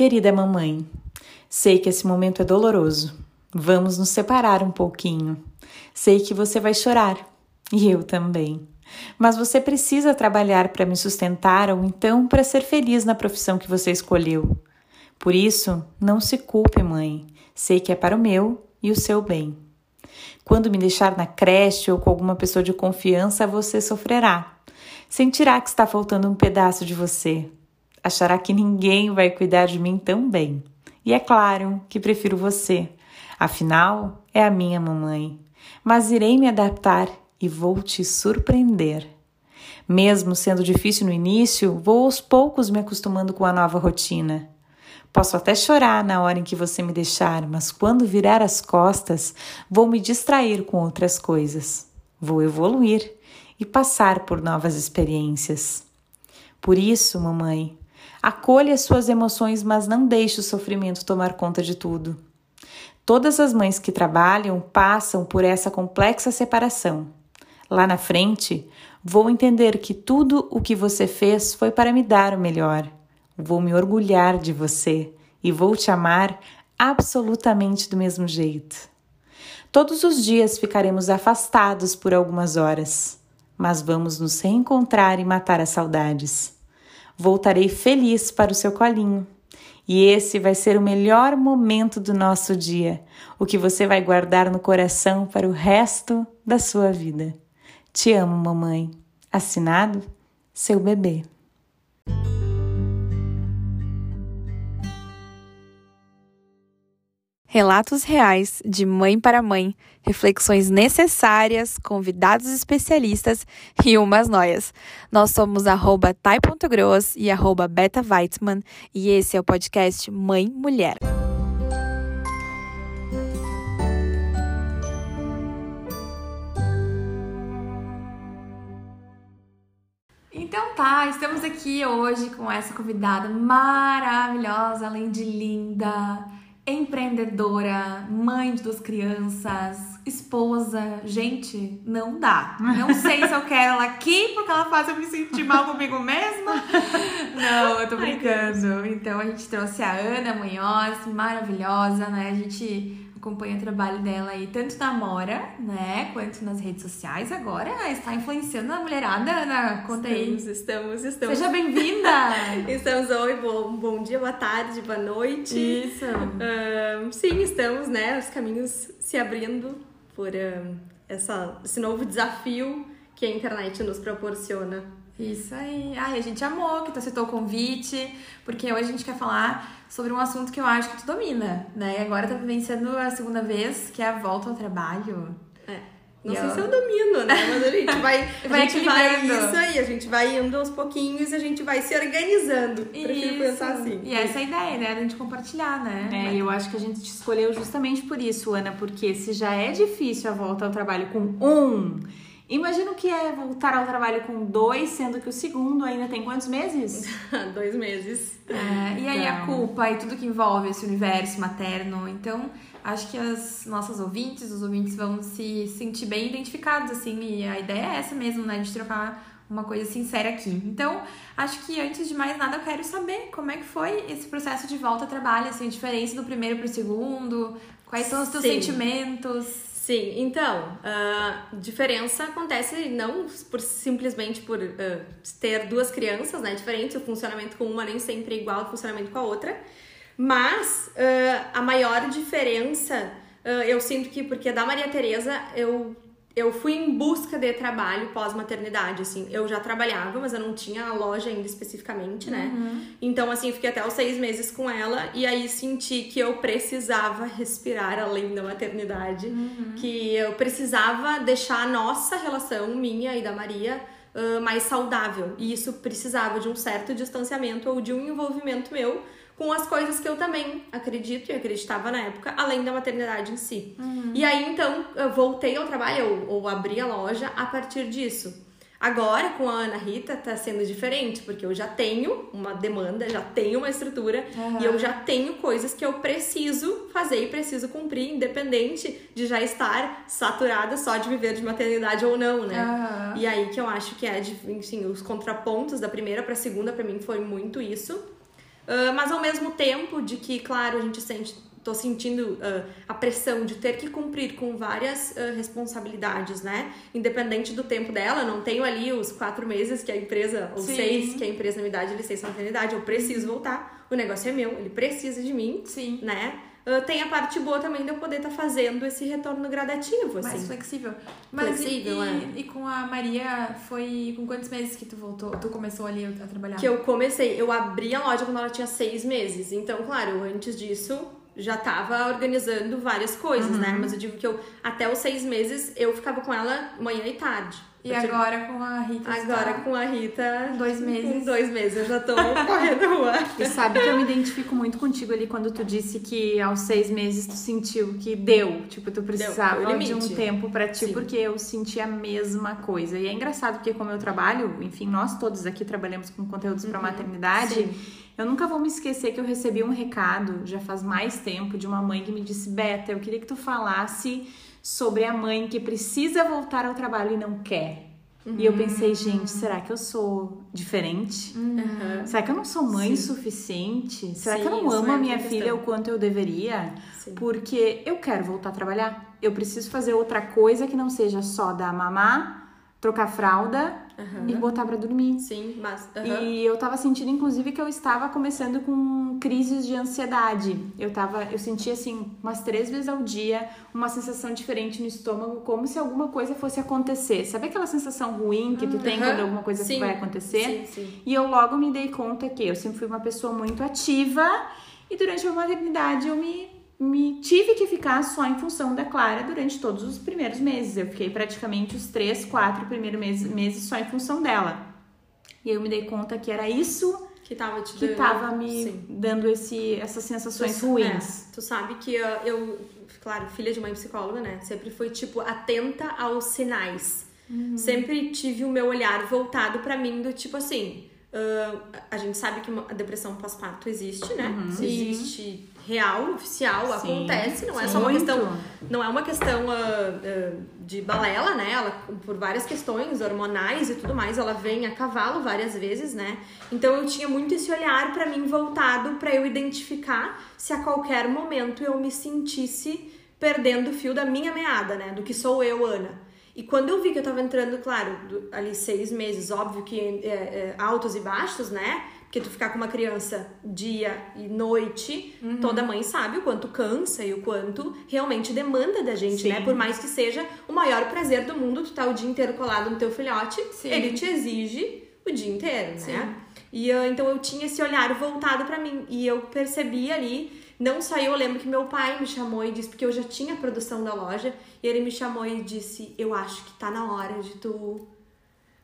Querida mamãe, sei que esse momento é doloroso. Vamos nos separar um pouquinho. Sei que você vai chorar, e eu também. Mas você precisa trabalhar para me sustentar ou então para ser feliz na profissão que você escolheu. Por isso, não se culpe, mãe. Sei que é para o meu e o seu bem. Quando me deixar na creche ou com alguma pessoa de confiança, você sofrerá. Sentirá que está faltando um pedaço de você. Achará que ninguém vai cuidar de mim tão bem. E é claro que prefiro você. Afinal, é a minha mamãe. Mas irei me adaptar e vou te surpreender. Mesmo sendo difícil no início, vou aos poucos me acostumando com a nova rotina. Posso até chorar na hora em que você me deixar, mas quando virar as costas, vou me distrair com outras coisas. Vou evoluir e passar por novas experiências. Por isso, mamãe, acolha suas emoções, mas não deixe o sofrimento tomar conta de tudo. Todas as mães que trabalham passam por essa complexa separação. Lá na frente, vou entender que tudo o que você fez foi para me dar o melhor Vou me orgulhar de você e vou te amar absolutamente do mesmo jeito. Todos os dias ficaremos afastados por algumas horas, mas vamos nos reencontrar e matar as saudades. Voltarei feliz para o seu colinho. E esse vai ser o melhor momento do nosso dia, o que você vai guardar no coração para o resto da sua vida. Te amo, mamãe. Assinado, seu bebê. Relatos reais de mãe para mãe, reflexões necessárias, convidados especialistas e umas noias. Nós somos arroba e arroba beta e esse é o podcast Mãe Mulher. Então tá, estamos aqui hoje com essa convidada maravilhosa, além de linda empreendedora, mãe de duas crianças, esposa. Gente, não dá. Não sei se eu quero ela aqui porque ela faz eu me sentir mal comigo mesma. Não, eu tô brincando. Então a gente trouxe a Ana Munhoz, maravilhosa, né? A gente acompanha o trabalho dela aí, tanto na Mora, né, quanto nas redes sociais. Agora está influenciando a mulherada, Ana. Conta estamos, aí. Estamos, estamos. Seja bem-vinda! estamos, oi, bom, bom dia, boa tarde, boa noite. Isso. Um, sim, estamos, né, os caminhos se abrindo por um, essa, esse novo desafio que a internet nos proporciona. Isso aí. Ai, a gente amou que tu aceitou o convite, porque hoje a gente quer falar sobre um assunto que eu acho que tu domina, né? E agora tá vivenciando a segunda vez, que é a volta ao trabalho. É. Não e sei eu... se eu domino, né? Mas a gente vai, vai a gente vai isso aí, a gente vai indo aos pouquinhos e a gente vai se organizando. Isso. Prefiro pensar assim. E essa é a ideia, né? A gente compartilhar, né? É, e eu acho que a gente te escolheu justamente por isso, Ana, porque se já é difícil a volta ao trabalho com um Imagina o que é voltar ao trabalho com dois, sendo que o segundo ainda tem quantos meses? dois meses. É, e aí a então. culpa e tudo que envolve esse universo materno. Então, acho que as nossas ouvintes, os ouvintes vão se sentir bem identificados, assim. E a ideia é essa mesmo, né? De trocar uma coisa sincera aqui. Então, acho que antes de mais nada eu quero saber como é que foi esse processo de volta ao trabalho, assim, a diferença do primeiro para o segundo, quais são os teus Sim. sentimentos. Sim, então, a uh, diferença acontece não por simplesmente por uh, ter duas crianças, né, diferentes, o funcionamento com uma nem sempre é igual ao funcionamento com a outra, mas uh, a maior diferença eu sinto que porque da Maria Tereza eu eu fui em busca de trabalho pós-maternidade, assim. Eu já trabalhava, mas eu não tinha a loja ainda especificamente, né? Uhum. Então, assim, fiquei até os seis meses com ela e aí senti que eu precisava respirar além da maternidade, uhum. que eu precisava deixar a nossa relação, minha e da Maria, uh, mais saudável. E isso precisava de um certo distanciamento ou de um envolvimento meu com as coisas que eu também acredito e acreditava na época, além da maternidade em si. Uhum. E aí então eu voltei ao trabalho, ou, ou abri a loja a partir disso. Agora, com a Ana Rita, tá sendo diferente, porque eu já tenho uma demanda, já tenho uma estrutura uhum. e eu já tenho coisas que eu preciso fazer e preciso cumprir, independente de já estar saturada só de viver de maternidade ou não, né? Uhum. E aí que eu acho que é, enfim, os contrapontos da primeira para a segunda, para mim, foi muito isso. Uh, mas ao mesmo tempo de que, claro, a gente sente, tô sentindo uh, a pressão de ter que cumprir com várias uh, responsabilidades, né? Independente do tempo dela, não tenho ali os quatro meses que a empresa, ou Sim. seis que a empresa me dá de licença maternidade, eu preciso voltar, o negócio é meu, ele precisa de mim, Sim. né? Uh, tem a parte boa também de eu poder estar fazendo esse retorno gradativo, assim. Mais flexível. Mas Flexível, e, é. e com a Maria, foi com quantos meses que tu voltou? Tu começou ali a trabalhar? Que eu comecei, eu abri a loja quando ela tinha seis meses. Então, claro, antes disso já tava organizando várias coisas, né? Uhum. Mas eu digo que eu, até os seis meses, eu ficava com ela manhã e tarde. E Eu agora com a Rita? Agora com a Rita. Com dois meses. Com dois meses, eu já tô correndo rua. E sabe que eu me identifico muito contigo ali quando tu disse que aos seis meses tu sentiu que deu, tipo, tu precisava o de um tempo pra ti, Sim. porque eu senti a mesma coisa. E é engraçado porque como eu trabalho, enfim, nós todos aqui trabalhamos com conteúdos pra maternidade, Uhum. Sim. Eu nunca vou me esquecer que eu recebi um recado já faz mais tempo de uma mãe que me disse: "Beta, eu queria que tu falasse sobre a mãe que precisa voltar ao trabalho e não quer". E eu pensei, gente, será que eu sou diferente? Aham. Será que eu não sou mãe suficiente? Será que eu Sim, não amo a é minha outra filha questão. o quanto eu deveria? Sim. Porque eu quero voltar a trabalhar. Eu preciso fazer outra coisa que não seja só dar mamar, trocar fralda e botar pra dormir. Sim, mas. aham. E eu tava sentindo, inclusive, que eu estava começando com crises de ansiedade. Eu tava, eu sentia assim, umas três vezes ao dia, uma sensação diferente no estômago, como se alguma coisa fosse acontecer. Sabe aquela sensação ruim que tu tem Aham. quando alguma coisa Sim. vai acontecer? Sim, sim. E eu logo me dei conta que eu sempre fui uma pessoa muito ativa e durante a maternidade eu me, me tive que ficar só em função da Clara durante todos os primeiros meses. Eu fiquei praticamente os três, quatro primeiros meses, meses só em função dela. E eu me dei conta que era isso Que tava te que dando- tava me Sim. dando esse, essas sensações Tu- ruins. é, tu sabe que uh, eu, claro, filha de mãe psicóloga, né? Sempre fui, tipo, atenta aos sinais. Uhum. Sempre tive o meu olhar voltado pra mim do tipo assim. uh, a gente sabe que a depressão pós-parto existe, né? Uhum. Existe real, oficial, Sim, acontece, não é sim. só uma Muito. questão não é uma questão ah, ah, de balela, né? Ela, por várias questões hormonais e tudo mais, ela vem a cavalo várias vezes, né? Então eu tinha muito esse olhar pra mim voltado pra eu identificar se a qualquer momento eu me sentisse perdendo o fio da minha meada, né? Do que sou eu, Ana. E quando eu vi que eu tava entrando, claro, ali seis meses, óbvio que é, é, altos e baixos, né? Porque tu ficar com uma criança dia e noite, toda mãe sabe o quanto cansa e o quanto realmente demanda da gente, Sim. né? Por mais que seja o maior prazer do mundo, tu tá o dia inteiro colado no teu filhote, Sim. ele te exige o dia inteiro, Sim. né? E ah, então eu tinha esse olhar voltado pra mim e eu percebi ali, não só eu, eu lembro que meu pai me chamou e disse, porque eu já tinha a produção da loja, e ele me chamou e disse: Eu acho que tá na hora de tu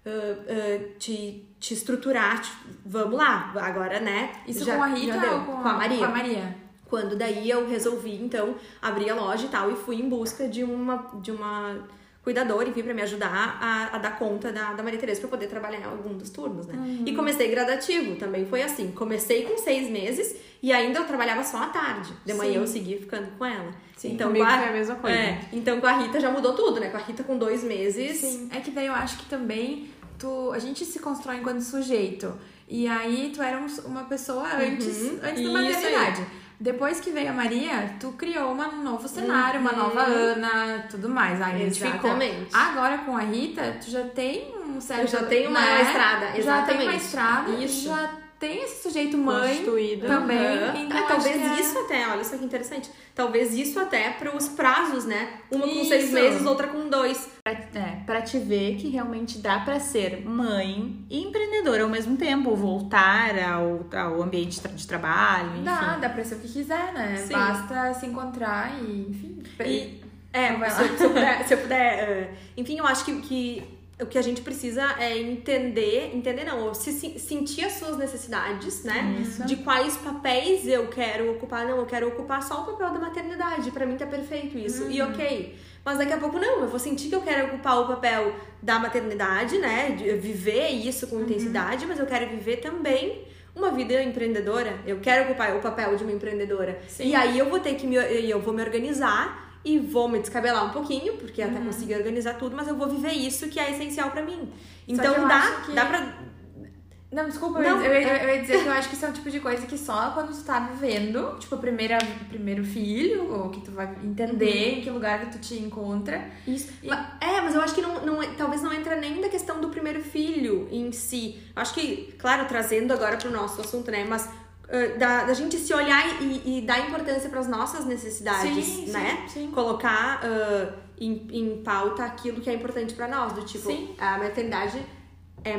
ah, te, te estruturar, te- vamos lá, agora, né? Isso Já- com a Rita deu. ou com, com a Maria? Com a Maria. Quando daí eu resolvi, então, abrir a loja e tal, e fui em busca de uma, de uma cuidadora, enfim, pra me ajudar a, a dar conta da, da Maria Tereza pra poder trabalhar em algum dos turnos, né? Uhum. E comecei gradativo, também foi assim. Comecei com seis meses e ainda eu trabalhava só à tarde. De manhã Sim. eu seguia ficando com ela. Sim, então, comigo com a- foi a mesma coisa. É, então com a Rita já mudou tudo, né? Com a Rita com dois meses. Sim, é que daí eu acho que também tu, a gente se constrói enquanto sujeito. E aí tu era um- uma pessoa antes, antes da Uhum. maternidade. Depois que veio a Maria, tu criou uma- um novo cenário, uma Uhum. nova Ana, tudo mais. Aí identificou. Exatamente. Agora com a Rita, tu já tem um certo. Eu já tenho uma né? estrada, Já tem exatamente. uma estrada, Isso. já tem esse sujeito mãe Constituído. também. Aham. Então Ah, acho talvez é- isso até, olha só que interessante. Talvez isso até para os prazos, né? Uma com seis Isso. meses, outra com dois. Pra, é, pra te ver que realmente dá pra ser mãe e empreendedora ao mesmo tempo, voltar ao, ao ambiente de trabalho, enfim. Dá, dá pra ser o que quiser, né? Sim. Basta se encontrar e, enfim. E, é, vai se, se eu puder, se eu puder, é, enfim, eu acho que, que o que a gente precisa é entender, entender não, se, se- sentir as suas necessidades, né? De quais papéis eu quero ocupar. Não, eu quero ocupar só o papel da maternidade. Pra mim tá perfeito isso. E ok. Mas daqui a pouco não, eu vou sentir que eu quero ocupar o papel da maternidade, né? De viver isso com intensidade, mas eu quero viver também uma vida empreendedora. Eu quero ocupar o papel de uma empreendedora. Sim. E aí eu vou ter que me, eu vou me organizar e vou me descabelar um pouquinho, porque até conseguir organizar tudo, mas eu vou viver isso que é essencial pra mim. Então dá, que- dá pra Não, desculpa, Não, eu, ia, eu ia dizer que eu acho que isso é um tipo de coisa que só quando tu tá vivendo, tipo, a primeira, primeiro filho, ou que tu vai entender em que lugar que tu te encontra. Isso. E- É, mas eu acho que não, não, é- talvez não entra nem da questão do primeiro filho em si. Eu acho que, claro, trazendo agora pro nosso assunto, né? Mas da, da gente se olhar e, e dar importância para as nossas necessidades, Sim, né? sim, sim. Colocar uh, em, em pauta aquilo que é importante para nós, do tipo, Sim. a maternidade é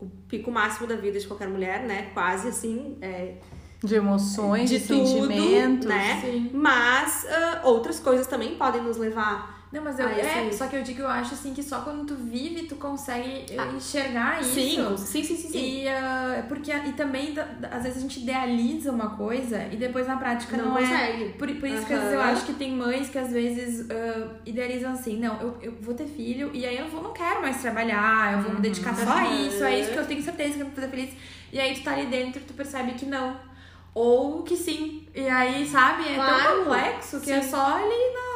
o pico máximo da vida de qualquer mulher, né? Quase assim, é, De emoções, de, de tudo, sentimentos. né? Sim. Mas uh, outras coisas também podem nos levar Não, mas eu, Ah, é, só que eu digo, eu acho assim que só quando tu vive tu consegue eh, Ah. enxergar isso. Sim, sim, sim, sim. E, ah, porque, e também, às vezes, a gente idealiza uma coisa e depois na prática não, não é. consegue. Por, por isso que às vezes, eu acho que tem mães que às vezes ah, idealizam assim, não, eu, eu vou ter filho e aí eu não, vou, não quero mais trabalhar, eu vou me dedicar só a Uhum. isso, é isso que eu tenho certeza que eu vou fazer feliz. E aí tu tá ali dentro e tu percebe que não. Ou que sim. E aí, sabe, é Claro. tão complexo que é Sim. só ali na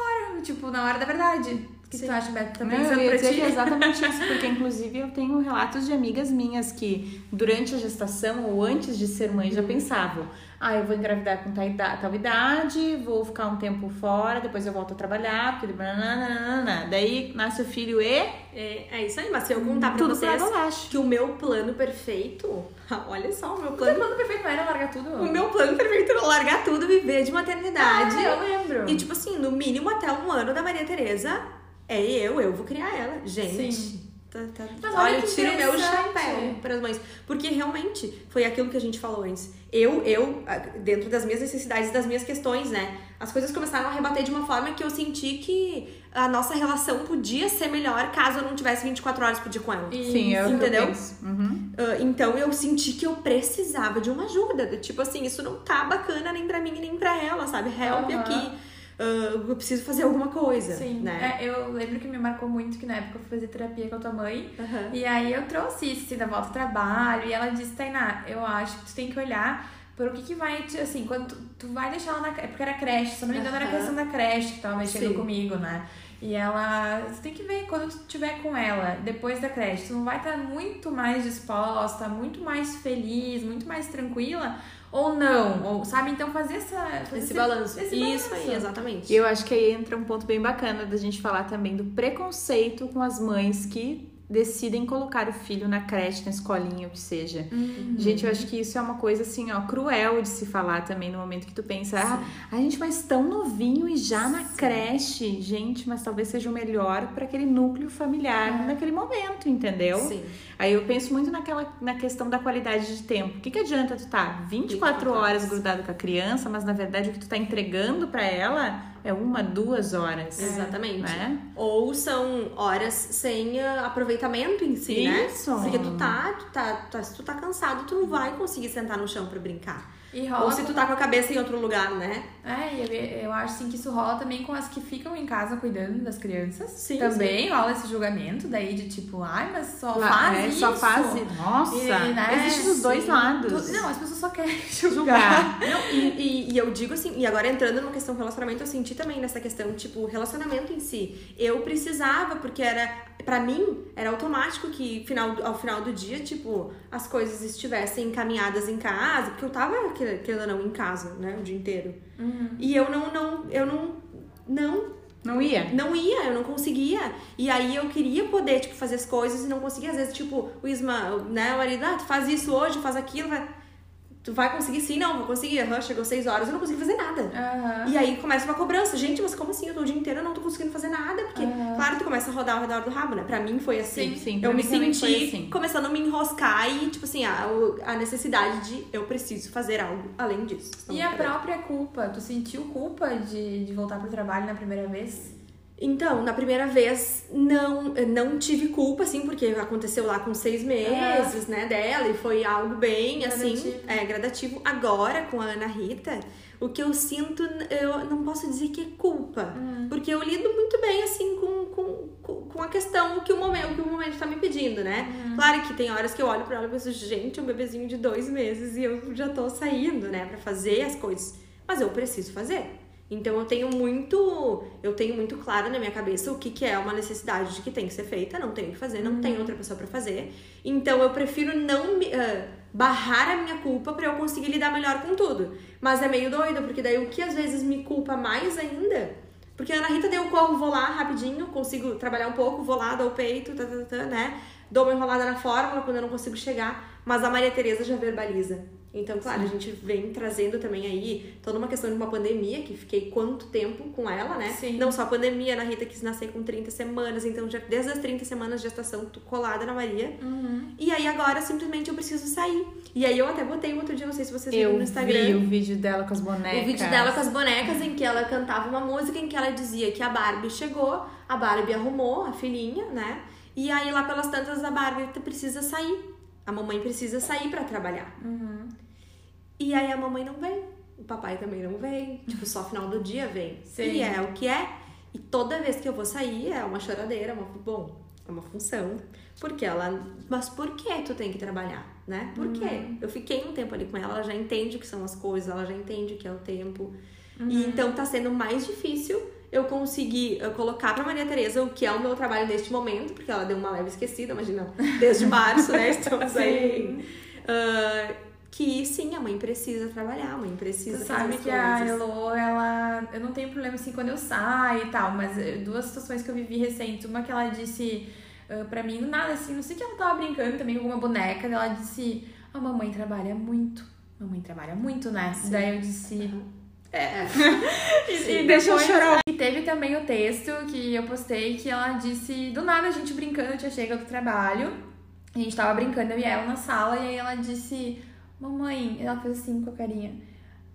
tipo, na hora da verdade. O que Sim. tu acha, Beto? Tá Não, pensando eu ia pra dizer ti? que é exatamente isso, porque inclusive eu tenho relatos de amigas minhas que durante a gestação ou antes de ser mãe já pensavam: ah, eu vou engravidar com tal ida- tal idade, vou ficar um tempo fora, depois eu volto a trabalhar, porque nananana. daí nasce o filho e É, é isso aí, mas se eu contar pra tudo vocês abaixo. que o meu plano perfeito, olha só, o meu O teu plano, plano perfeito não era largar tudo? o meu plano perfeito era largar tudo, viver de maternidade. Ah, eu lembro. E tipo assim, no mínimo até um ano da Maria Tereza, é eu, eu vou criar ela. Gente. Sim. Tá, tá, Mas olha, olha eu tiro meu chapéu para as mães. Porque realmente foi aquilo que a gente falou antes. Eu, eu, dentro das minhas necessidades, das minhas questões, né? As coisas começaram a rebater de uma forma que eu senti que a nossa relação podia ser melhor caso eu não tivesse 24 horas por dia com ela. Sim, é Entendeu? eu penso. Uhum. Ah, então eu senti que eu precisava de uma ajuda. do Tipo assim, isso não tá bacana nem pra mim nem pra ela, sabe? Help Aham. aqui. Ah, eu preciso fazer alguma coisa. Sim, né? É, eu lembro que me marcou muito que na época eu fui fazer terapia com a tua mãe. Aham. E aí eu trouxe isso, da volta ao trabalho. E ela disse, Tainá, eu acho que tu tem que olhar por o que que vai te, assim, quando tu, tu vai deixar ela na creche, porque era creche, se não me engano era a questão da creche que tava mexendo Sim. comigo, né? E ela, você tem que ver quando tu estiver com ela, depois da creche, tu não vai estar muito mais disposta, muito mais feliz, muito mais tranquila, ou não, ou, sabe? Então fazer essa... fazer Esse balanço. esse Isso balanço. aí, exatamente. E eu acho que aí entra um ponto bem bacana da gente falar também do preconceito com as mães que decidem colocar o filho na creche, na escolinha, o que seja. Uhum. Gente, eu acho que isso é uma coisa assim, ó, cruel de se falar também no momento que tu pensa, ah, a gente, mas tão novinho e já na creche, gente, mas talvez seja o melhor para aquele núcleo familiar naquele momento, entendeu? Sim. Aí eu penso muito naquela na questão da qualidade de tempo. O que, que adianta tu tá 24, 24 horas horas. grudado com a criança, mas na verdade o que tu tá entregando para ela é uma, duas horas. Exatamente. Né? Ou são horas sem ah, aproveitamento em si, né? Isso. Porque tu tá, tu tá, tu tá- se tu tá cansado, tu não vai conseguir sentar no chão pra brincar. E rola Ou se tu tá com a cabeça em outro lugar, né? É, e eu, eu acho assim que isso rola também com as que ficam em casa cuidando das crianças. Sim, Também rola esse julgamento daí de tipo, ai, mas só Lá- faz é, isso. Só faz. Nossa, E, né, existe dos dois sim. lados. Não, as pessoas só querem julgar. julgar. Não, e, e- e eu digo assim, e agora entrando numa questão relacionamento, eu senti também nessa questão, tipo, relacionamento em si. Eu precisava, porque era, pra mim, era automático que final, ao final do dia, tipo, as coisas estivessem encaminhadas em casa, porque eu tava, querendo ou não, em casa, né, o dia inteiro. E eu não, não, eu não, não Não ia? não ia, eu não conseguia. E aí eu queria poder, tipo, fazer as coisas e não conseguia. Às vezes, tipo, o Isma, né, o marido, ah, tu faz isso hoje, faz aquilo, vai... Tu vai conseguir? Sim, não, vou conseguir. Aham, chegou seis horas, eu não consegui fazer nada. Aham. E aí começa uma cobrança. Gente, mas como assim? Eu tô o dia inteiro, eu não tô conseguindo fazer nada. Porque, claro, tu começa a rodar ao redor do rabo, né? Pra mim foi assim. Sim, sim, Eu me senti assim. começando a me enroscar e, tipo assim, a, a necessidade de eu preciso fazer algo além disso. E a própria culpa? Tu sentiu culpa de, de voltar pro trabalho na primeira vez? Então, na primeira vez, não, não tive culpa, assim, porque aconteceu lá com seis meses, né, dela, e foi algo bem, assim, Gradativo. é, gradativo. Agora, com a Ana Rita, o que eu sinto, eu não posso dizer que é culpa, porque eu lido muito bem, assim, com, com, com a questão que o momento, que o momento tá me pedindo, né? Claro que tem horas que eu olho pra ela e penso, gente, um bebezinho de dois meses e eu já tô saindo, né, pra fazer as coisas, mas eu preciso fazer. Então eu tenho muito, eu tenho muito claro na minha cabeça o que, que é uma necessidade de que tem que ser feita, não tenho que fazer, não tem outra pessoa para fazer. Então eu prefiro não me, uh, barrar a minha culpa para eu conseguir lidar melhor com tudo. Mas é meio doido, porque daí o que às vezes me culpa mais ainda porque a Ana Rita deu o corro, vou lá rapidinho, consigo trabalhar um pouco, vou lá, dou o peito, tá, tá, tá, né? Dou uma enrolada na fórmula quando eu não consigo chegar. Mas a Maria Tereza já verbaliza. Então, claro, Sim. a gente vem trazendo também aí toda uma questão de uma pandemia, que fiquei quanto tempo com ela, né? Sim. Não só a pandemia, a Ana Rita quis nascer com 30 semanas, então já desde as 30 semanas de gestação, colada na Maria. Uhum. E aí agora simplesmente eu preciso sair. E aí eu até botei um outro dia, não sei se vocês viram no Instagram. Eu vi o vídeo dela com as bonecas. O vídeo dela com as bonecas, em que ela cantava uma música em que ela dizia que a Barbie chegou, a Barbie arrumou a filhinha, né? E aí lá pelas tantas a Barbie precisa sair. A mamãe precisa sair para trabalhar. Uhum. E aí a mamãe não vem, o papai também não vem, tipo, só final do dia vem. Sim. E é o que é. E toda vez que eu vou sair é uma choradeira, uma, bom, é uma função. Porque ela, mas por que tu tem que trabalhar, né? Por quê? Uhum. Eu fiquei um tempo ali com ela, ela já entende o que são as coisas, ela já entende o que é o tempo. Uhum. E então tá sendo mais difícil eu conseguir colocar pra Maria Tereza o que é o meu trabalho neste momento, porque ela deu uma leve esquecida, imagina, desde março, né? Estamos aí. Uh, que sim, a mãe precisa trabalhar, a mãe precisa Você sabe que a Elo, ela. Eu não tenho problema assim quando eu saio e tal, mas eh, duas situações que eu vivi recentes. Uma que ela disse uh, pra mim, nada assim, não sei que ela tava brincando também com alguma boneca, ela disse: A mamãe trabalha muito. Mamãe trabalha muito, né? Sim. Daí eu disse. Uhum. É. e, e deixa eu chorar. E teve também o texto que eu postei que ela disse: do nada a gente brincando, tinha chegado do trabalho. A gente tava brincando, eu e ela na sala, e aí ela disse Mamãe, ela fez assim com a carinha.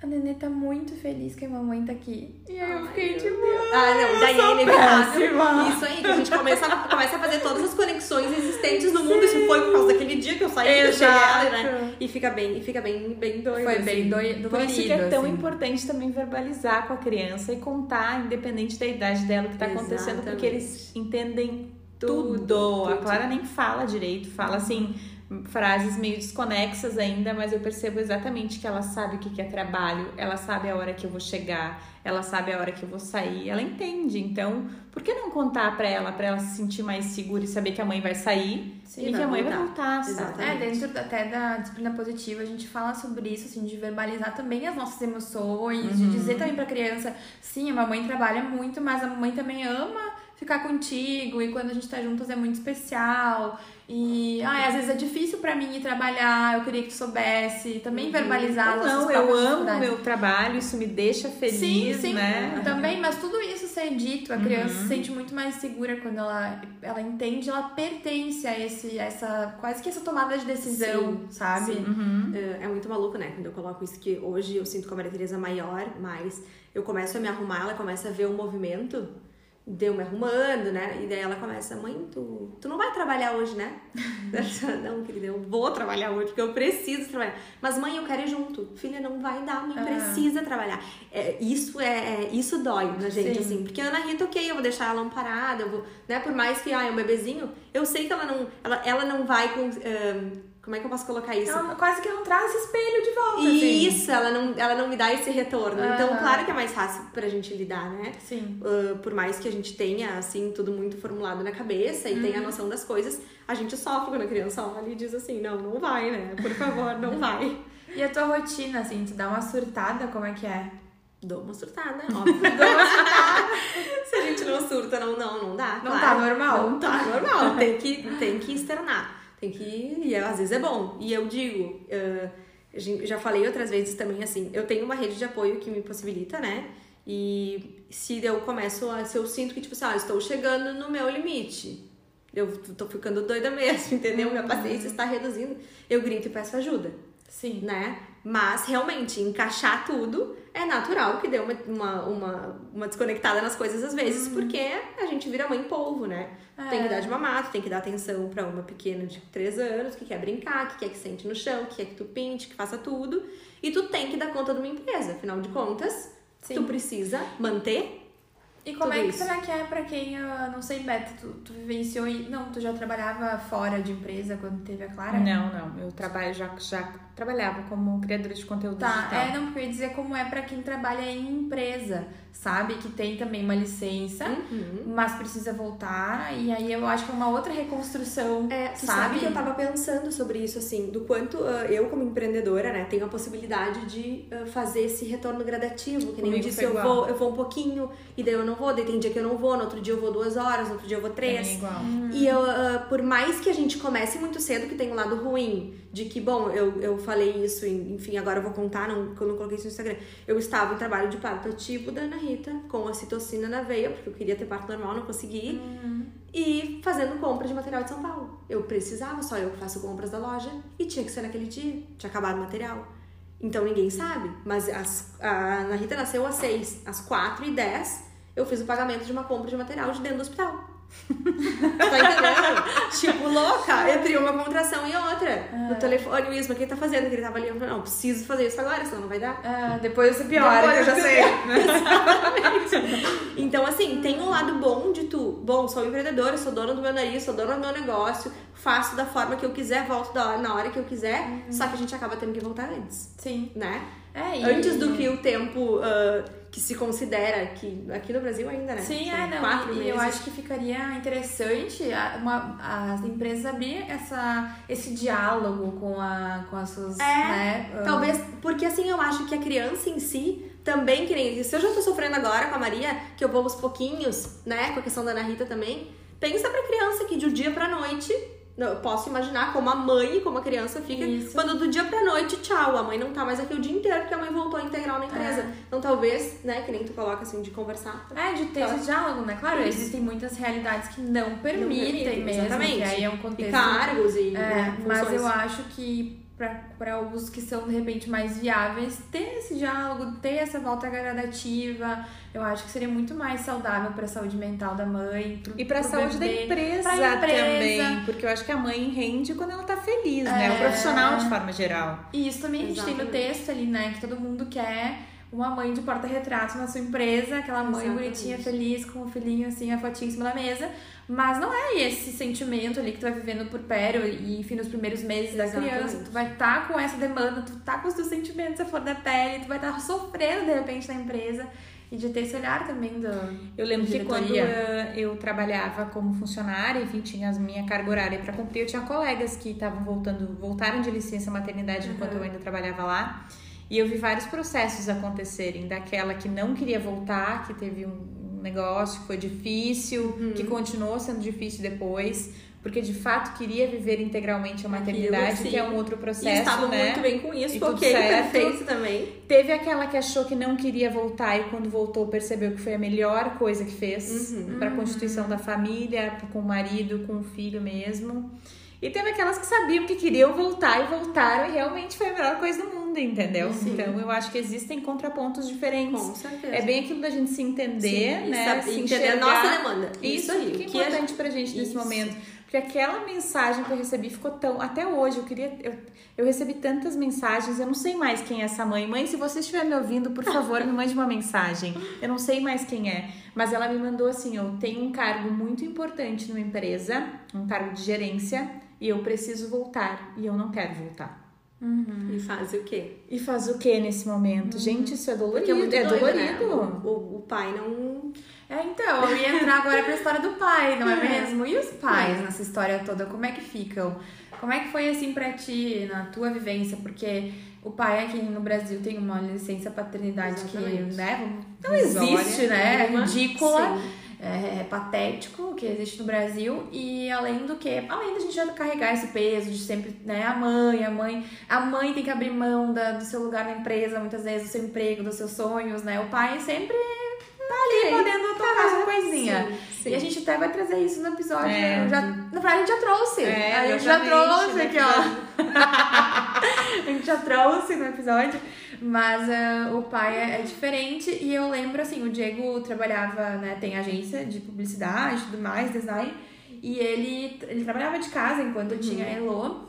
A Nenê tá muito feliz que a mamãe tá aqui. E aí eu fiquei tipo. Ah, não, daí é inevitável. Isso aí, que a gente começa, começa a fazer todas as conexões existentes no mundo. Isso foi por causa daquele dia que eu saí e ela, né? E fica bem, e fica bem, bem doido. Foi assim. bem doido. Por isso que é tão assim. importante também verbalizar com a criança e contar, independente da idade dela, o que tá Exatamente. acontecendo, porque eles entendem tudo. tudo. A Clara nem fala direito, fala assim frases meio desconexas ainda, mas eu percebo exatamente que ela sabe o que é trabalho, ela sabe a hora que eu vou chegar, ela sabe a hora que eu vou sair, ela entende. Então, por que não contar para ela, para ela se sentir mais segura e saber que a mãe vai sair Sim, e que a mãe voltar. vai voltar, sabe? É, dentro até da disciplina positiva, a gente fala sobre isso, assim, de verbalizar também as nossas emoções, uhum. de dizer também pra criança, sim, a mamãe trabalha muito, mas a mamãe também ama ficar contigo e quando a gente tá juntas é muito especial. E ai, às vezes é difícil para mim ir trabalhar, eu queria que tu soubesse. Também uhum. verbalizar as Não, eu amo o meu trabalho, isso me deixa feliz, sim, sim, né? Também, mas tudo isso ser dito, a uhum. criança se sente muito mais segura quando ela, ela entende, ela pertence a esse, essa, quase que essa tomada de decisão, sim, sabe? Sim. Uhum. É, é, muito maluco, né? Quando eu coloco isso que hoje eu sinto com a Maria Tereza maior, mas eu começo a me arrumar, ela começa a ver o movimento deu me arrumando, né? E daí ela começa, mãe, tu, tu não vai trabalhar hoje, né? não, querida, eu vou trabalhar hoje, porque eu preciso trabalhar. Mas, mãe, eu quero ir junto. Filha, não vai dar, mãe ah. precisa trabalhar. É, isso é, é, isso dói na gente, Sim. assim. Porque a Ana Rita, ok, eu vou deixar ela amparada, eu vou, né? Por mais que, ah, é um bebezinho, eu sei que ela não, ela, ela não vai com... Um, como é que eu posso colocar isso? Ela quase que não traz esse espelho de volta. Assim. Isso, ela não, ela não me dá esse retorno. Uhum. Então, claro que é mais fácil pra gente lidar, né? Sim. Uh, por mais que a gente tenha, assim, tudo muito formulado na cabeça e uhum. tenha a noção das coisas, a gente sofre quando a criança olha e diz assim: não, não vai, né? Por favor, não vai. E a tua rotina, assim, tu dá uma surtada, como é que é? Dou uma surtada, óbvio. Dou uma surtada. Se a gente não surta, não, não, não dá. Não tá claro. tá normal. Não tá normal. Tem que, tem que externar. Tem que ir, e às vezes é bom. E eu digo, já falei outras vezes também assim, eu tenho uma rede de apoio que me possibilita, né? E se eu começo a, se eu sinto que, tipo assim, ah, estou chegando no meu limite, eu tô ficando doida mesmo, entendeu? Minha paciência está reduzindo, eu grito e peço ajuda. Sim. Né? Mas realmente, encaixar tudo é natural que dê uma, uma, uma, uma desconectada nas coisas às vezes, uhum. porque a gente vira mãe polvo, né? É. Tem que dar de mamar, tem que dar atenção para uma pequena de 3 anos que quer brincar, que quer que sente no chão, que quer que tu pinte, que faça tudo. E tu tem que dar conta de uma empresa, afinal de contas, Sim. tu precisa manter E como é que isso. será que é pra quem, ah, não sei, Beto, tu, tu vivenciou e... Não, tu já trabalhava fora de empresa quando teve a Clara? Não, não. Eu trabalho já, já trabalhava como criadora de conteúdo Tá, digital. é, não, porque eu ia dizer como é pra quem trabalha em empresa, sabe? Que tem também uma licença, Uhum. mas precisa voltar, e aí eu acho que é uma outra reconstrução, É, sabe? sabe que eu tava pensando sobre isso, assim, do quanto ah, eu, como empreendedora, né, tenho a possibilidade de ah, fazer esse retorno gradativo. Que nem eu disse, eu igual. vou, eu vou um pouquinho, e daí eu não vou, daí tem dia que eu não vou, no outro dia eu vou duas horas, no outro dia eu vou três. igual. E eu, ah, por mais que a gente comece muito cedo, que tem um lado ruim, de que, bom, eu, eu falei isso, enfim, agora eu vou contar, não, que eu não coloquei isso no Instagram. Eu estava em trabalho de parto ativo da Ana Rita, com a citocina na veia, porque eu queria ter parto normal, não consegui. E fazendo compra de material de São Paulo. Eu precisava, só eu que faço compras da loja, e tinha que ser naquele dia, tinha acabado o material. Então ninguém sabe, mas as, a Ana Rita nasceu às 6, às 4 e 10 eu fiz o pagamento de uma compra de material de dentro do hospital. tá entendendo? tipo, louca, entre uma contração e outra. No telefone, o Isma, o que ele tá fazendo? Que ele tava ali, eu falei, não, preciso fazer isso agora, senão não vai dar. Ah, depois você piora, Depois que eu já sei. Então, assim, tem um lado bom de tu. Bom, sou empreendedora, sou dona do meu nariz, sou dona do meu negócio, faço da forma que eu quiser, volto da hora, na hora que eu quiser, só que a gente acaba tendo que voltar antes, Sim. né? É, e... Antes do que o tempo ah, que se considera que aqui no Brasil ainda, né? Sim, São é, não. Quatro e, meses. eu acho que ficaria interessante a- uma, as empresas abrirem essa, esse diálogo com, a, com as suas. É, né, ah, Talvez, porque assim, eu acho que a criança em si também, que nem se eu já tô sofrendo agora com a Maria, que eu vou aos pouquinhos, né, com a questão da Ana Rita também, pensa pra criança que de um dia pra noite, não, eu posso imaginar como a mãe e como a criança fica, Isso. quando do dia pra noite, tchau, a mãe não tá mais aqui o dia inteiro porque a mãe voltou integral na empresa. É. Então talvez, né, que nem tu coloca assim, de conversar. É, de ter esse diálogo, né? Claro, Isso. existem muitas realidades que não permitem, permitem, mesmo, exatamente. que aí é um E contexto... cargos e É, né, mas eu acho que para os que são de repente mais viáveis, ter esse diálogo, ter essa volta gradativa, eu acho que seria muito mais saudável para a saúde mental da mãe. Pro, E pra pro saúde bebê, da empresa, empresa. também. Porque eu acho que a mãe rende quando ela tá feliz, né? É. O profissional de forma geral. E isso também a gente tem no Exatamente. texto ali, né? Que todo mundo quer uma mãe de porta-retrato na sua empresa, aquela mãe Exatamente. bonitinha, feliz, com o filhinho assim, a fotinha em cima da mesa. Mas não é esse sentimento ali que tu vai vivendo por pério e, enfim, nos primeiros meses da Exatamente. criança. Tu vai estar com essa demanda, tu tá com os teus sentimentos a flor da pele, tu vai estar sofrendo de repente na empresa. E de ter esse olhar também do. Eu lembro que quando eh, eu trabalhava como funcionária, enfim, tinha a minha carga horária para cumprir, eu tinha colegas que estavam voltando, voltaram de licença maternidade enquanto eu ainda trabalhava lá. E eu vi vários processos acontecerem, daquela que não queria voltar, que teve um um negócio que foi difícil, que continuou sendo difícil depois, porque de fato queria viver integralmente a maternidade, sim. que é um outro E processo, estava né? muito bem com isso, E tudo ok, perfeito também. Teve aquela que achou que não queria voltar e quando voltou percebeu que foi a melhor coisa que fez Uhum. para a constituição da família, com o marido, com o filho mesmo. E teve aquelas que sabiam que queriam voltar e voltaram e realmente foi a melhor coisa do mundo, entendeu? Sim. Então eu acho que existem contrapontos diferentes. Com certeza. É bem aquilo da gente se entender, Sim, né? se entender a nossa demanda. Isso, Isso aí, que é o que a importante pra gente nesse Isso. momento. Porque aquela mensagem que eu recebi ficou tão. Até hoje, eu queria. Eu, eu recebi tantas mensagens, eu não sei mais quem é essa mãe. Mãe, se você estiver me ouvindo, por favor, me mande uma mensagem. Eu não sei mais quem é. Mas ela me mandou assim: eu tenho um cargo muito importante numa empresa, um cargo de gerência, e eu preciso voltar. E eu não quero voltar. E faz o quê? E faz o que nesse momento? Gente, isso é dolorido. Porque é muito é doido, dolorido. né? O, o, o pai não... É, então, eu ia entrar agora pra história do pai, não é, É. mesmo? E os pais É. nessa história toda, como é que ficam? Como é que foi assim pra ti, na tua vivência? Porque o pai aqui no Brasil tem uma licença paternidade Exatamente. que, né, não existe, né? É ridícula. Sim. É, é patético que existe no Brasil e além do que, além da gente já carregar esse peso de sempre, né, a mãe, a mãe, a mãe tem que abrir mão da, do seu lugar na empresa, muitas vezes do seu emprego, dos seus sonhos, né? O pai sempre tá ali podendo tocar sua coisinha. Sim, sim. E a gente até vai trazer isso no episódio. É. Já, na verdade, a gente já trouxe. É, a gente já trouxe no aqui, ó. a gente já trouxe no episódio. Mas ah, o pai é, é diferente. E eu lembro, assim, o Diego trabalhava, né? Tem agência de publicidade e tudo mais, design. E ele, ele trabalhava de casa enquanto tinha a Elo.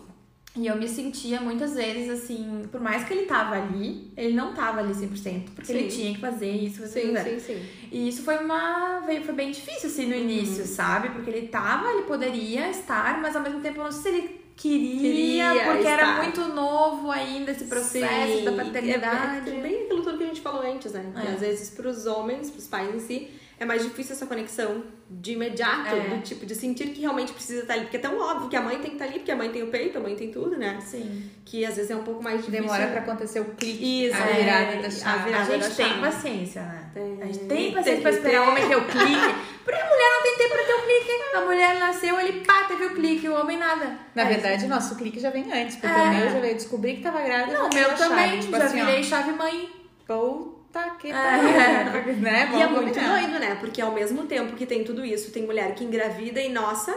E eu me sentia muitas vezes assim, por mais que ele tava ali, ele não tava ali 100%, porque Sim. ele tinha que fazer isso, fazer Sim, sim, sim. E isso foi uma. Foi bem difícil, assim, no início, sabe? Porque ele tava, ele poderia estar, mas ao mesmo tempo eu não sei se ele queria, Queria porque era estar. muito novo ainda esse processo Sim. da É, paternidade. é bem aquilo tudo que a gente falou antes, né? É. às vezes pros homens, pros pais em si, é mais difícil essa conexão de imediato, É. do tipo, de sentir que realmente precisa estar ali. Porque é tão óbvio que a mãe tem que estar ali, porque a mãe tem o peito, a mãe tem tudo, né? Sim. Que às vezes é um pouco mais difícil. Demora pra acontecer o clique, Isso, a é, virada da a chave. virada A da gente tem chave. paciência, né? Tem. A gente tem Tem paciência que pra esperar o homem ter o clique. Porque a mulher tempo pra ter o clique. A mulher nasceu, ele pá, teve o clique, o homem nada. Na Aí- verdade, nosso clique já vem antes, porque É. o meu já veio descobrir que tava grávida. Não, o meu a chave, também, tipo já assim, ó, virei chave mãe. Puta que É. pariu. Né? E é muito doido, né? Porque ao mesmo tempo que tem tudo isso, tem mulher que engravida e, nossa,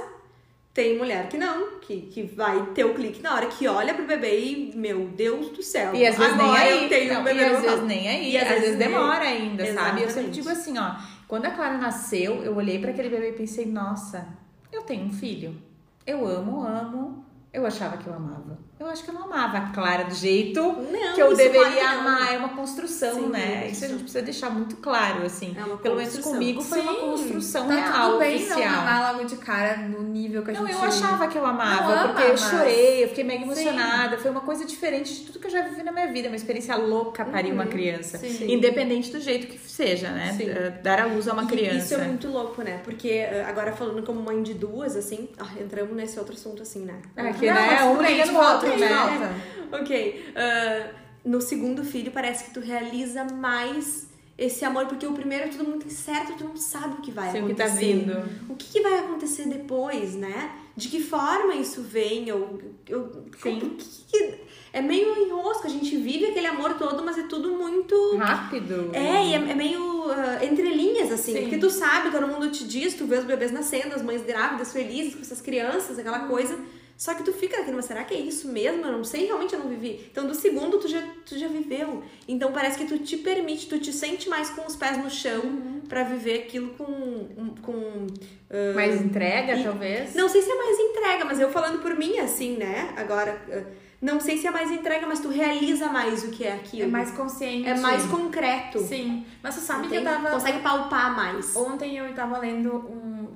tem mulher que não, que, que vai ter o clique na hora que olha pro bebê e, meu Deus do céu, E às vezes nem agora aí. eu tenho não, um bebê e às vezes nem aí. E às, vezes nem- demora ainda, sabe? Eu sempre Exatamente. digo assim, ó. Quando a Clara nasceu, eu olhei pra aquele bebê e pensei, nossa, eu tenho um filho. Eu amo, amo. Eu achava que eu amava. Eu acho que eu não amava a Clara do jeito Não, que eu isso deveria não. amar. É uma construção, Sim, né? uma Isso a gente precisa deixar muito claro, assim. É uma Pelo menos comigo foi uma Sim, construção tá real, tudo bem oficial. não amar logo de cara no nível que a Não, gente... eu achava que eu amava, Não porque ama, eu mas- chorei, eu fiquei mega emocionada. Foi uma coisa diferente de tudo que eu já vivi na minha vida. Uma experiência louca parir uma criança. Uhum. Sim. Independente do jeito que seja, né? Sim. Dar a luz a uma E criança. Isso é muito louco, né? Porque eh, agora falando como mãe de duas, assim, ah, entramos nesse outro assunto assim, né? É, que, Não, né? mas Um tudo bem, liga de no volta, outro, né? Ok. ah, no segundo filho, parece que tu realiza mais esse amor, porque o primeiro é tudo muito incerto, tu não sabe o que vai Sei o que acontecer. tá vindo. O que, que vai acontecer depois, né? De que forma isso vem? Ou, ou, Sim. que é meio enrosco, a gente vive aquele amor todo, mas é tudo muito. Rápido. É, e é, é meio ah, entre linhas, assim. Sim. Porque tu sabe, todo mundo te diz, tu vê os bebês nascendo, as mães grávidas, felizes com essas crianças, aquela coisa. Só que tu fica naquilo, mas será que é isso mesmo? Eu não sei, realmente eu não vivi. Então, do segundo, tu já, tu já viveu. Então, parece que tu te permite, tu te sente mais com os pés no chão pra viver aquilo com... com ah, Mais entrega, E- talvez. não sei se é mais entrega, mas eu falando por mim, assim, né? Agora, ah, não sei se é mais entrega, mas tu realiza mais o que é aquilo. É mais consciente. É mais concreto. Sim. Mas você sabe que eu tava... Consegue palpar mais. Ontem eu tava lendo um.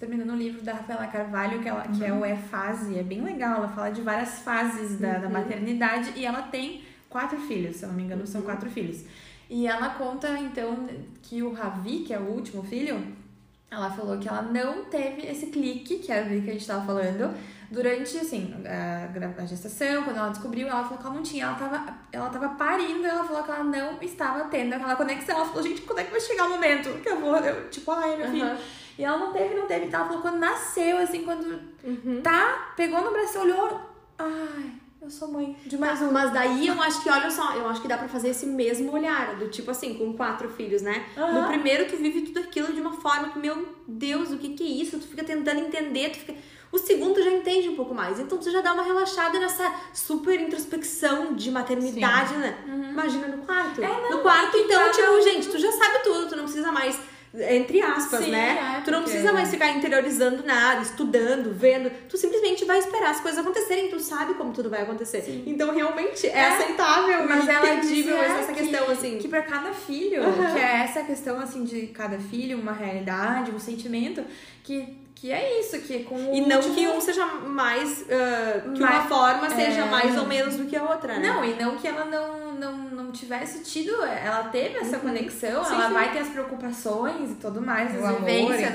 Terminando um livro da Rafaela Carvalho, que, ela, que é o É Fase. É bem legal. Ela fala de várias fases da, da maternidade e ela tem quatro filhos, se eu não me engano, são quatro filhos. E ela conta, então, que o Ravi, que é o último filho, ela falou que ela não teve esse clique, que era o que a gente tava falando, durante, assim, a, gestação, quando ela descobriu, ela falou que ela não tinha, ela tava, ela tava parindo, ela falou que ela não estava tendo aquela conexão. Ela falou, gente, quando é que vai chegar o momento que eu vou, eu, tipo, ai, meu filho. Aham. E ela não teve, não teve. Então ela falou quando nasceu, assim, quando Uhum. tá, pegou no braço, olhou. Ai, eu sou mãe de mais um. Mas daí eu acho que, olha só, eu acho que dá pra fazer esse mesmo olhar, do tipo assim, com quatro filhos, né? Aham. No primeiro tu vive tudo aquilo de uma forma que, meu Deus, o que que é isso? Tu fica tentando entender, tu fica... O segundo tu já entende um pouco mais, então tu já dá uma relaxada nessa super introspecção de maternidade, né? Imagina no quarto. É, não, no quarto, que então, tipo, gente, tu já sabe tudo, tu não precisa mais entre aspas, Sim, né? é, tu não porque- precisa mais ficar interiorizando nada, estudando, vendo. Tu simplesmente vai esperar as coisas acontecerem, tu sabe como tudo vai acontecer. Então, realmente, é, É, aceitável Mas ela entendível disse, é, essa que- questão, assim. Que pra cada filho, Aham. que é essa questão, assim, de cada filho, uma realidade, um sentimento, que, que é isso, que com o E não último- que um seja mais. ah, que Mais- uma forma seja é. mais ou menos do que a outra, né? Não, e não que ela não, não, não tivesse tido, ela teve essa conexão, Uhum. Sim, ela sim. vai ter as preocupações e tudo mais, O as amor, vivências,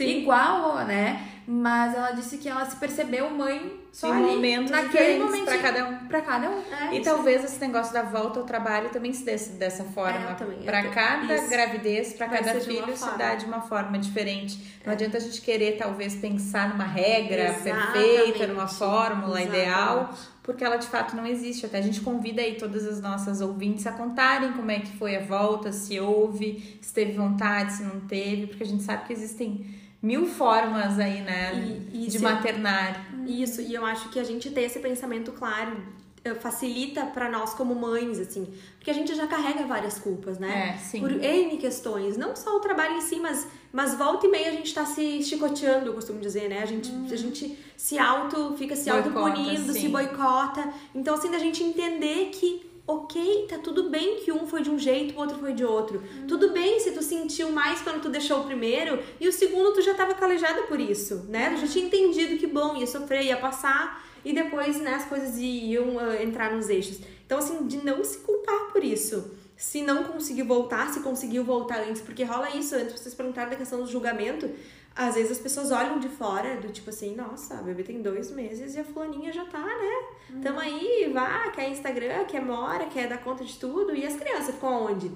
igual, né? Mas ela disse que ela se percebeu mãe só Em ali, momentos naquele momento pra cada um. pra cada um. É, E talvez esse negócio da volta ao trabalho também se desse dessa forma. É, Para cada isso. gravidez, para cada filho, se dá de uma forma diferente. Não adianta a gente querer, talvez, pensar numa regra Exatamente. perfeita, numa fórmula Exatamente. ideal, porque ela de fato não existe. Até a gente convida aí todas as nossas ouvintes a contarem como é que foi a volta, se houve, se teve vontade, se não teve, porque a gente sabe que existem mil formas aí, né, E- e de maternar. Isso, e eu acho que a gente ter esse pensamento claro eh, facilita para nós como mães, assim, porque a gente já carrega várias culpas, né? É, sim. Por N questões, não só o trabalho em si, mas, mas volta e meia a gente tá se chicoteando, eu costumo dizer, né? A gente, a gente se auto, fica se Boicota, auto-punindo, se boicota. Então, assim, da gente entender que ok, tá tudo bem que um foi de um jeito, o outro foi de outro. Tudo bem se tu sentiu mais quando tu deixou o primeiro e o segundo tu já tava calejada por isso, né? Tu já tinha entendido que bom, ia sofrer, ia passar e depois, né, as coisas iam ah, entrar nos eixos. Então, assim, de não se culpar por isso. Se não conseguiu voltar, se conseguiu voltar antes, porque rola isso, antes vocês perguntaram da questão do julgamento, às vezes as pessoas olham de fora, do tipo assim, nossa, a bebê tem dois meses e a fulaninha já tá, né? Tamo aí, vá, quer Instagram, quer mora, quer dar conta de tudo, e as crianças ficam onde?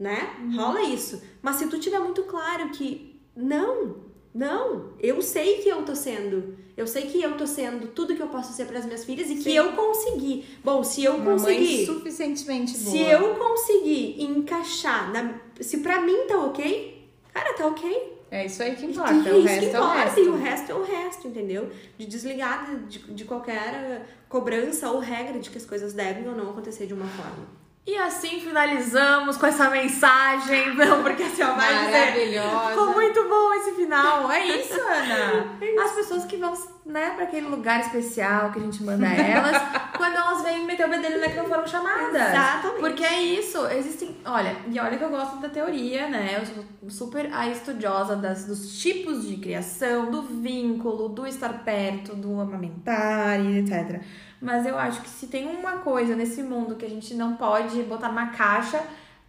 Né? Rola isso. Mas se tu tiver muito claro que não, não, eu sei que eu tô sendo, eu sei que eu tô sendo tudo que eu posso ser para as minhas filhas e que eu consegui. Bom, se eu Uma mãe conseguir, suficientemente boa. se eu conseguir encaixar, na, se pra mim tá ok, cara, tá ok. É isso aí que E importa. é o isso resto que é o importa, resto. E o resto é o resto, entendeu? De desligar de, de qualquer cobrança ou regra de que as coisas devem ou não acontecer de uma forma. E assim finalizamos com essa mensagem. Não, porque assim, ó, vai dizer. Maravilhosa. Ficou muito bom esse final. É isso, Ana. As pessoas que vão, né, pra aquele lugar especial que a gente manda elas, quando elas vêm meter o bedelho né, que não foram chamadas. Exatamente. Porque é isso. Existem. Olha, e olha que eu gosto da teoria, né? Eu sou super a estudiosa das, dos tipos de criação, do vínculo, do estar perto, do amamentar e etc. Mas eu acho que se tem uma coisa nesse mundo que a gente não pode botar numa caixa,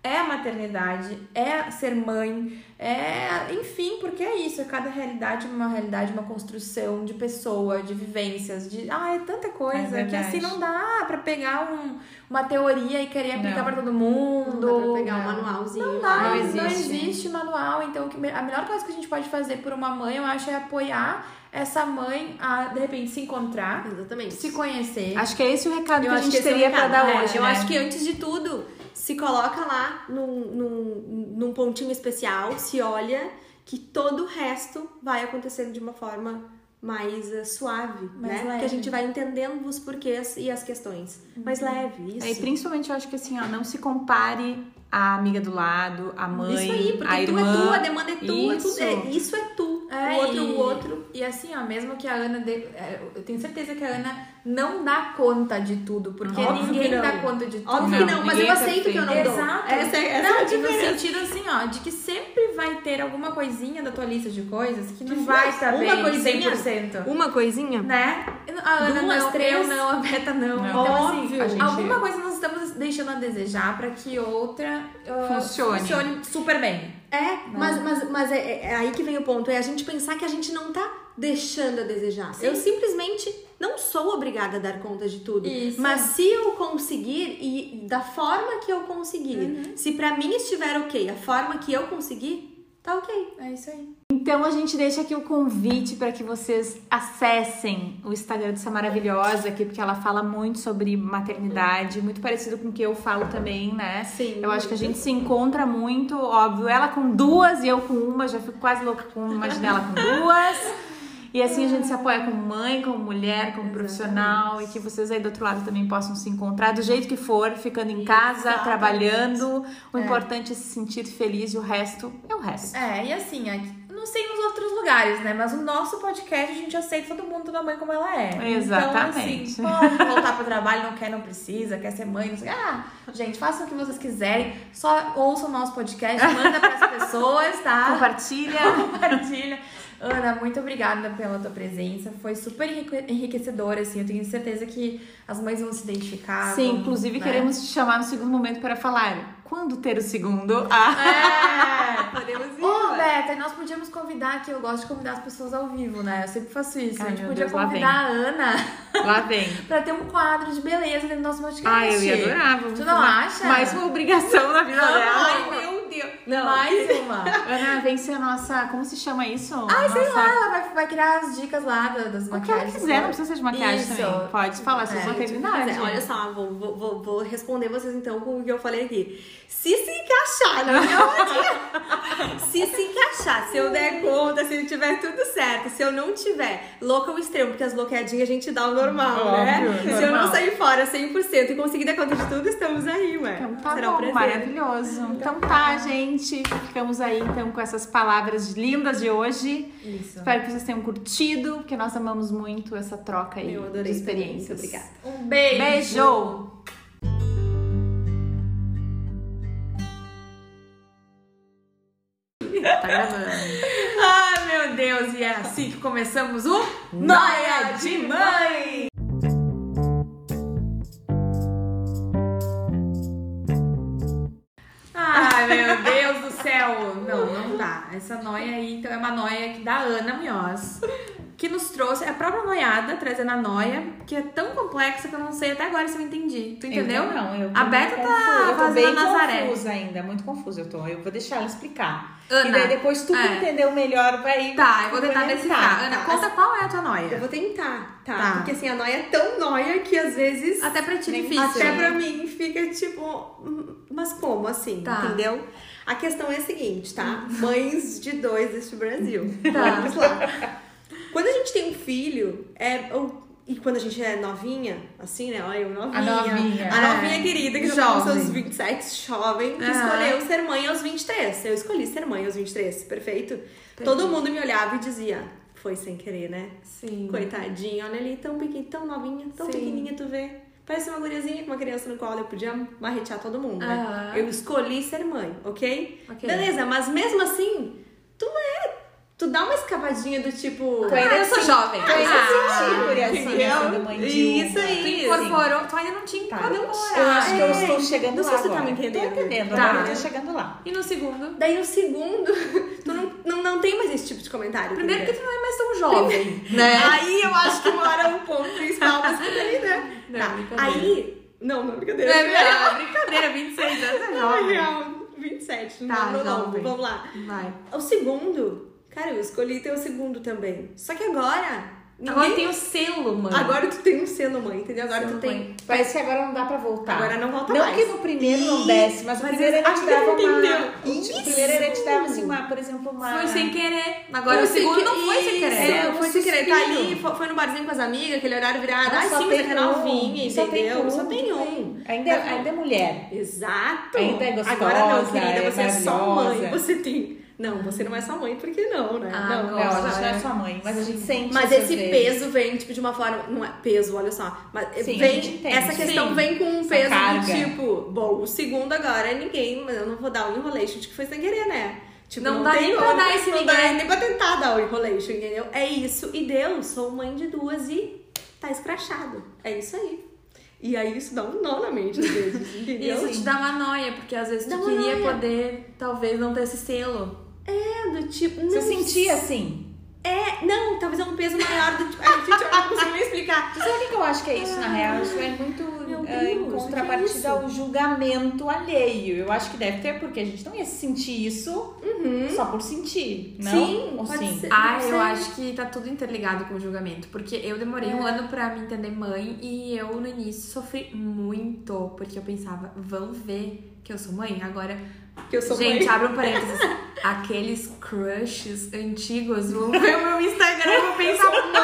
é a maternidade, é ser mãe, é. Enfim, porque é isso. É cada realidade uma realidade, uma construção de pessoa, de vivências, de. Ah, é tanta coisa É que assim não dá pra pegar um, uma teoria e querer aplicar Não. pra todo Não mundo. dá pra pegar um não. manualzinho. Não dá, Não não existe. existe. manual. Então, a melhor coisa que a gente pode fazer por uma mãe, eu acho, é apoiar essa mãe a, de repente, se encontrar, Exatamente. se conhecer. Acho que é esse o recado Eu que a gente é o teria pra recado, dar né? hoje. Eu né? acho que antes de tudo, se coloca lá num, num, num pontinho especial, se olha que todo o resto vai acontecendo de uma forma mais eh, suave, Mais né? leve. Que a gente vai entendendo os porquês e as questões. Mais leve, isso. É, E principalmente eu acho que assim, ó, não se compare a amiga do lado, a mãe, isso aí, porque a tu irmã. é tu, a demanda é tua, Isso. tudo é, isso é tu. É, o outro, e, o outro. E assim, ó, mesmo que a Ana é, Eu tenho certeza que a Ana não dá conta de tudo, porque Óbvio que ninguém dá conta de tudo. Óbvio Não, que não, mas eu é aceito que eu não dou. Exato. Essa, é- essa não, é e no sentido assim, ó, de que sempre vai ter alguma coisinha da tua lista de coisas que não Que vai estar uma bem coisinha. 100%. Uma coisinha? Né? A Ana Duas, não, três. eu não, a Beta não. Não. Então, assim, Óbvio. A gente- alguma coisa nós estamos deixando a desejar pra que outra uh, Funcione. funcione super bem. É, mas, mas, mas é, é aí que vem o ponto, é a gente pensar que a gente não tá deixando a desejar. Sim. Eu simplesmente não sou obrigada a dar conta de tudo. Isso. Mas se eu conseguir e da forma que eu conseguir, se pra mim estiver ok, a forma que eu conseguir, tá ok. É isso aí. Então a gente deixa aqui o convite para que vocês acessem o Instagram dessa maravilhosa aqui, porque ela fala muito sobre maternidade, muito parecido com o que eu falo também, né? Sim. Eu acho que a gente se encontra muito, óbvio, ela com duas e eu com uma, já fico quase louca com imagina ela com duas. E assim a gente se apoia como mãe, como mulher, como profissional e que vocês aí do outro lado também possam se encontrar do jeito que for, ficando em casa, Exatamente. trabalhando. O importante é se sentir feliz e o resto é o resto. É, e assim, aqui- não sei nos outros lugares, né? Mas o nosso podcast a gente aceita todo mundo, toda mãe como ela é. Exatamente. Então, assim, pode voltar pro trabalho, não quer, não precisa, quer ser mãe, não sei. Ah, gente, façam o que vocês quiserem. Só ouçam o nosso podcast, manda pras pessoas, tá? Compartilha. Compartilha. Ana, muito obrigada pela tua presença. Foi super enrique- enriquecedora, assim. Eu tenho certeza que as mães vão se identificar. Sim, vão, inclusive né? queremos te chamar no segundo momento para falar quando ter o segundo. Ah, É! Podemos ir. Ô, Beta, e nós podíamos convidar, que eu gosto de convidar as pessoas ao vivo, né? Eu sempre faço isso. Ai, a gente podia Deus, convidar a Ana lá vem. pra ter um quadro de beleza dentro do nosso podcast. Ah, eu ia adorar. Vamos Tu não acha? Mais uma obrigação na vida dela. Ai, meu Deus. Não. Mais uma. Ana, vem ser a nossa. Como se chama isso? Ai, sei Nossa- lá, ela vai, vai criar as dicas lá da- das O que ela maquiagens. quiser, não precisa ser de maquiagem Isso. também. Pode falar É, maternidades. Mas é, olha só, vou, vou, vou responder vocês então com o que eu falei aqui. Se se encaixar minha rotina, se se encaixar. Se eu der conta, se tiver tudo certo. Se eu não tiver louca ao extremo, porque as bloqueadinhas a gente dá o normal, Óbvio, né? Se eu normal. não sair fora 100% e conseguir dar conta de tudo, estamos aí, ué. Então tá Será um bom, prazer. maravilhoso. Então tá, gente. Ficamos aí então com essas palavras lindas de hoje. Isso. Espero que vocês tenham curtido, porque nós amamos muito essa troca aí Eu adorei de também, experiências. muito obrigada. Um beijo. Beijo! Gravando. Ai, meu Deus, e é assim que começamos o Noia de Mãe! Ai, meu Deus do céu! Não, não dá. Essa noia aí, então, é uma noia que da Ana Munhoz, que nos trouxe é a própria noiada, trazendo a noia, que é tão complexa que eu não sei até agora se eu entendi. Tu entendeu? Eu não, eu tô A Beta tá confusa, eu tô bem Nazaré. confusa ainda, muito confusa eu tô. Eu vou deixar ela explicar. Ana, e daí depois tu é. entendeu melhor vai Tá, eu vou tentar decifrar. Ana, conta qual é a tua Eu noia. vou tentar, tá? Tá. Porque assim, a noia é tão noia que às vezes. Até pra ti é difícil. Até pra mim fica tipo, hum, mas como assim? Tá. Entendeu? A questão é a seguinte, tá? Mães de dois deste Brasil. Tá. Vamos lá. Quando a gente tem um filho, é. ou- E quando a gente é novinha, assim, né? Olha, eu novinha. A novinha, A é. novinha querida, que já tá com Jovem. seus 27, jovem, que Aham. escolheu ser mãe aos 23. Eu escolhi ser mãe aos 23, perfeito? Todo mundo me olhava e dizia, foi sem querer, né? Sim. Coitadinha, olha ali, tão pequenininha, tão novinha, tão Sim. pequenininha, tu vê. Parece uma guriazinha com uma criança no colo, eu podia marretear todo mundo, né? Eu escolhi ser mãe, ok? Ok. Beleza, mas mesmo assim, tu é... Tu dá uma escavadinha do tipo... Tu ainda Ah, eu sou jovem. Tu ainda Ah, sentiu, guriazinha, entendeu? Isso aí. Tu incorporou, tu ainda não tinha Tá. incorporado. Eu acho que eu É. estou chegando Não lá sei se tu tá me entendendo. Tô entendendo, Tá. agora eu tô chegando lá. E no segundo? Daí o segundo, tu não, não, não tem mais esse tipo de comentário. Primeiro que querida. tu não é mais tão jovem, né? Aí eu acho que mora um ponto principal, mas ali, né? Não, Tá. Aí... Não, não, brincadeira. É, é, brincadeira, 26 anos é Não, é jovem. real, 27. Tá, não, não, não, jovem. vamos lá. Vai. O segundo, cara, eu escolhi ter o segundo também. Só que agora. Agora ninguém- tem o selo, mano. Agora tu tem um selo, mãe, entendeu? Agora Selo tu tem. mãe. Parece que agora não dá pra voltar. Agora não volta não mais. que no primeiro não Ih, desce, mas o mas primeiro ele te que dava não uma... O primeiro ele te dava assim, uma, por exemplo, uma... Foi sem querer. Agora Foi o segundo sem não que- foi sem querer. É, foi sem querer. Tá ali, foi, foi no barzinho com as amigas, aquele horário virado. Ah, Ai, sim, mas é que é novinha, entendeu? Só tem um. Ainda, ainda é mulher. Exato. Ainda é gostosa, Agora não, querida, é você é só mãe. Você tem. Não, você não é só mãe, porque não, né? Ah, não, Não, a gente não é né? sua mãe, mas a gente sente Mas esse vezes. peso vem, tipo, de uma forma. Não é peso, olha só. Mas Sim, a vem. entende. Essa questão Sim. vem com um peso de tipo, bom, o segundo agora é ninguém, mas eu não vou dar o enrolation de que foi sem querer, né? Tipo, Não dá tem nem pra dar esse Não dá nem pra tentar dar o enrolation, entendeu? É isso. E deu, sou mãe de duas e tá escrachado. É isso aí. E aí isso dá um nó na mente às vezes, entendeu? Isso te dá uma noia, porque às vezes Dá tu queria noia. poder, talvez, não ter esse selo. É, do tipo. Você sentia assim? É, não, talvez é um peso maior do tipo. Ai, gente, eu não consigo nem explicar. Sabe o que eu acho que é isso, na real? Isso é muito É, em é contrapartida ao julgamento alheio. Eu acho que deve ter, porque a gente não ia sentir isso só por sentir, não? Sim, Ou pode sim? ser. Ah, eu acho que tá tudo interligado com o julgamento. Porque eu demorei um ano pra me entender mãe e eu no início sofri muito. Porque eu pensava, vão ver que eu sou mãe? Agora, Que eu sou gente, mãe. abre um parênteses. Aqueles crushes antigos vão ver o meu Instagram e vão pensar, puta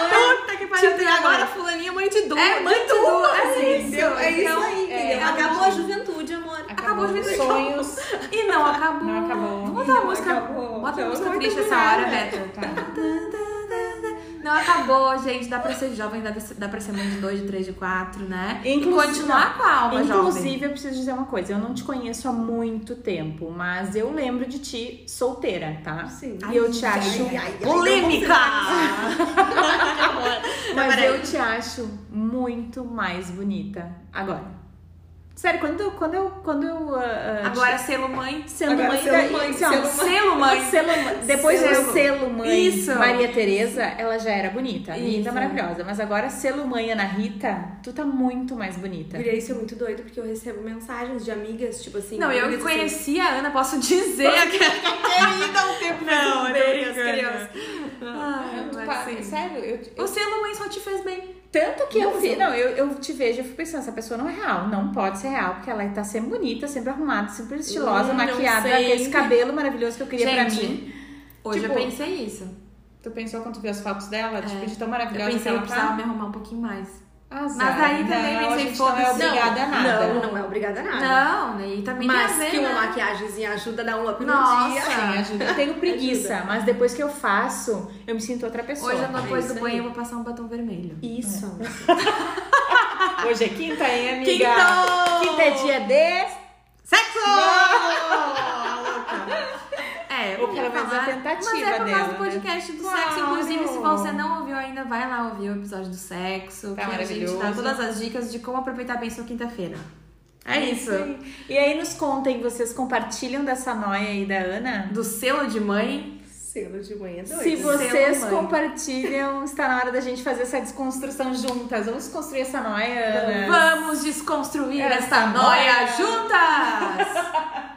Tipo, e agora fulaninha é mãe de duas. É, mãe de duas, é isso. entendeu? É isso Então, aí, entendeu? é, Acabou a juventude, amor. Acabou de os ver sonhos. E não acabou. Não acabou. Vamos botar Não música. acabou. Bota uma Então, música triste essa hora, né? Beto. Tá. Não acabou, gente. Dá pra ser jovem, dá, dá pra ser mãe de dois, de três, de quatro, né? Inclusive- e continuar com a alma Inclusive, jovem. eu preciso dizer uma coisa. Eu não te conheço há muito tempo, mas eu lembro de ti solteira, tá? Sim. E eu te acho ai, ai, ai, polêmica! Mas eu te acho muito mais bonita agora. Sério, quando, quando eu. Quando eu ah, ah, Agora selo mãe. sendo Agora mãe, selo daí, mãe, assim, selo Selo mãe. Selo mãe. Depois Selo. do selo mãe Isso. Maria Tereza, ela já era bonita, linda, Isso. maravilhosa. Mas agora selo mãe Ana Rita, tu tá muito mais bonita. Guria, isso é muito doido, porque eu recebo mensagens de amigas, tipo assim... Não, eu que amigas assim, conheci a Ana, posso dizer que Querida, um tempo Não, não, Deus, criança. Ai, Tu mas tá- sim. sério, eu, eu- O selo mãe só te fez bem. Tanto que eu Não, vi, sou- não, eu, eu te vejo, eu fico pensando, essa pessoa não é real, não pode ser real, porque ela tá sempre bonita, sempre arrumada, sempre estilosa, não maquiada, com esse cabelo maravilhoso que eu queria pra Gente, mim. Hoje Tipo, eu pensei isso. Tu pensou quando tu viu as fotos dela? Tipo, É. de tão Eu maravilhosa pensei que que eu ela precisava tá? me arrumar um pouquinho mais. Azar. Mas aí também não, a pensei, gente não é obrigada a nada. Não, não é obrigada a nada. Não? E também Mas tem a ver, que uma né? maquiagemzinha ajuda a dar um up no Nossa. dia. Sim, ajuda. Eu tenho preguiça, mas depois que eu faço, eu me sinto outra pessoa. Hoje, depois É do banho, aí. eu vou passar um batom vermelho. Isso. Hoje é quinta, hein, amiga? Quinto! Quinta é dia de... Sexo! Não! É, menos a falar- tentativa Mas é por causa dela, do né? podcast do Claro. sexo. Inclusive, se você não ouviu ainda, vai lá ouvir o episódio do sexo. Tá que a gente dá todas as dicas de como aproveitar bem sua quinta-feira. É isso. aí. E aí nos contem, vocês compartilham dessa noia aí da Ana? Do selo de mãe. Selo de manhã doido. Se vocês mãe. compartilham, está na hora da gente fazer essa desconstrução juntas. Vamos construir essa noia, Ana. Vamos desconstruir Essa essa noia. noia juntas!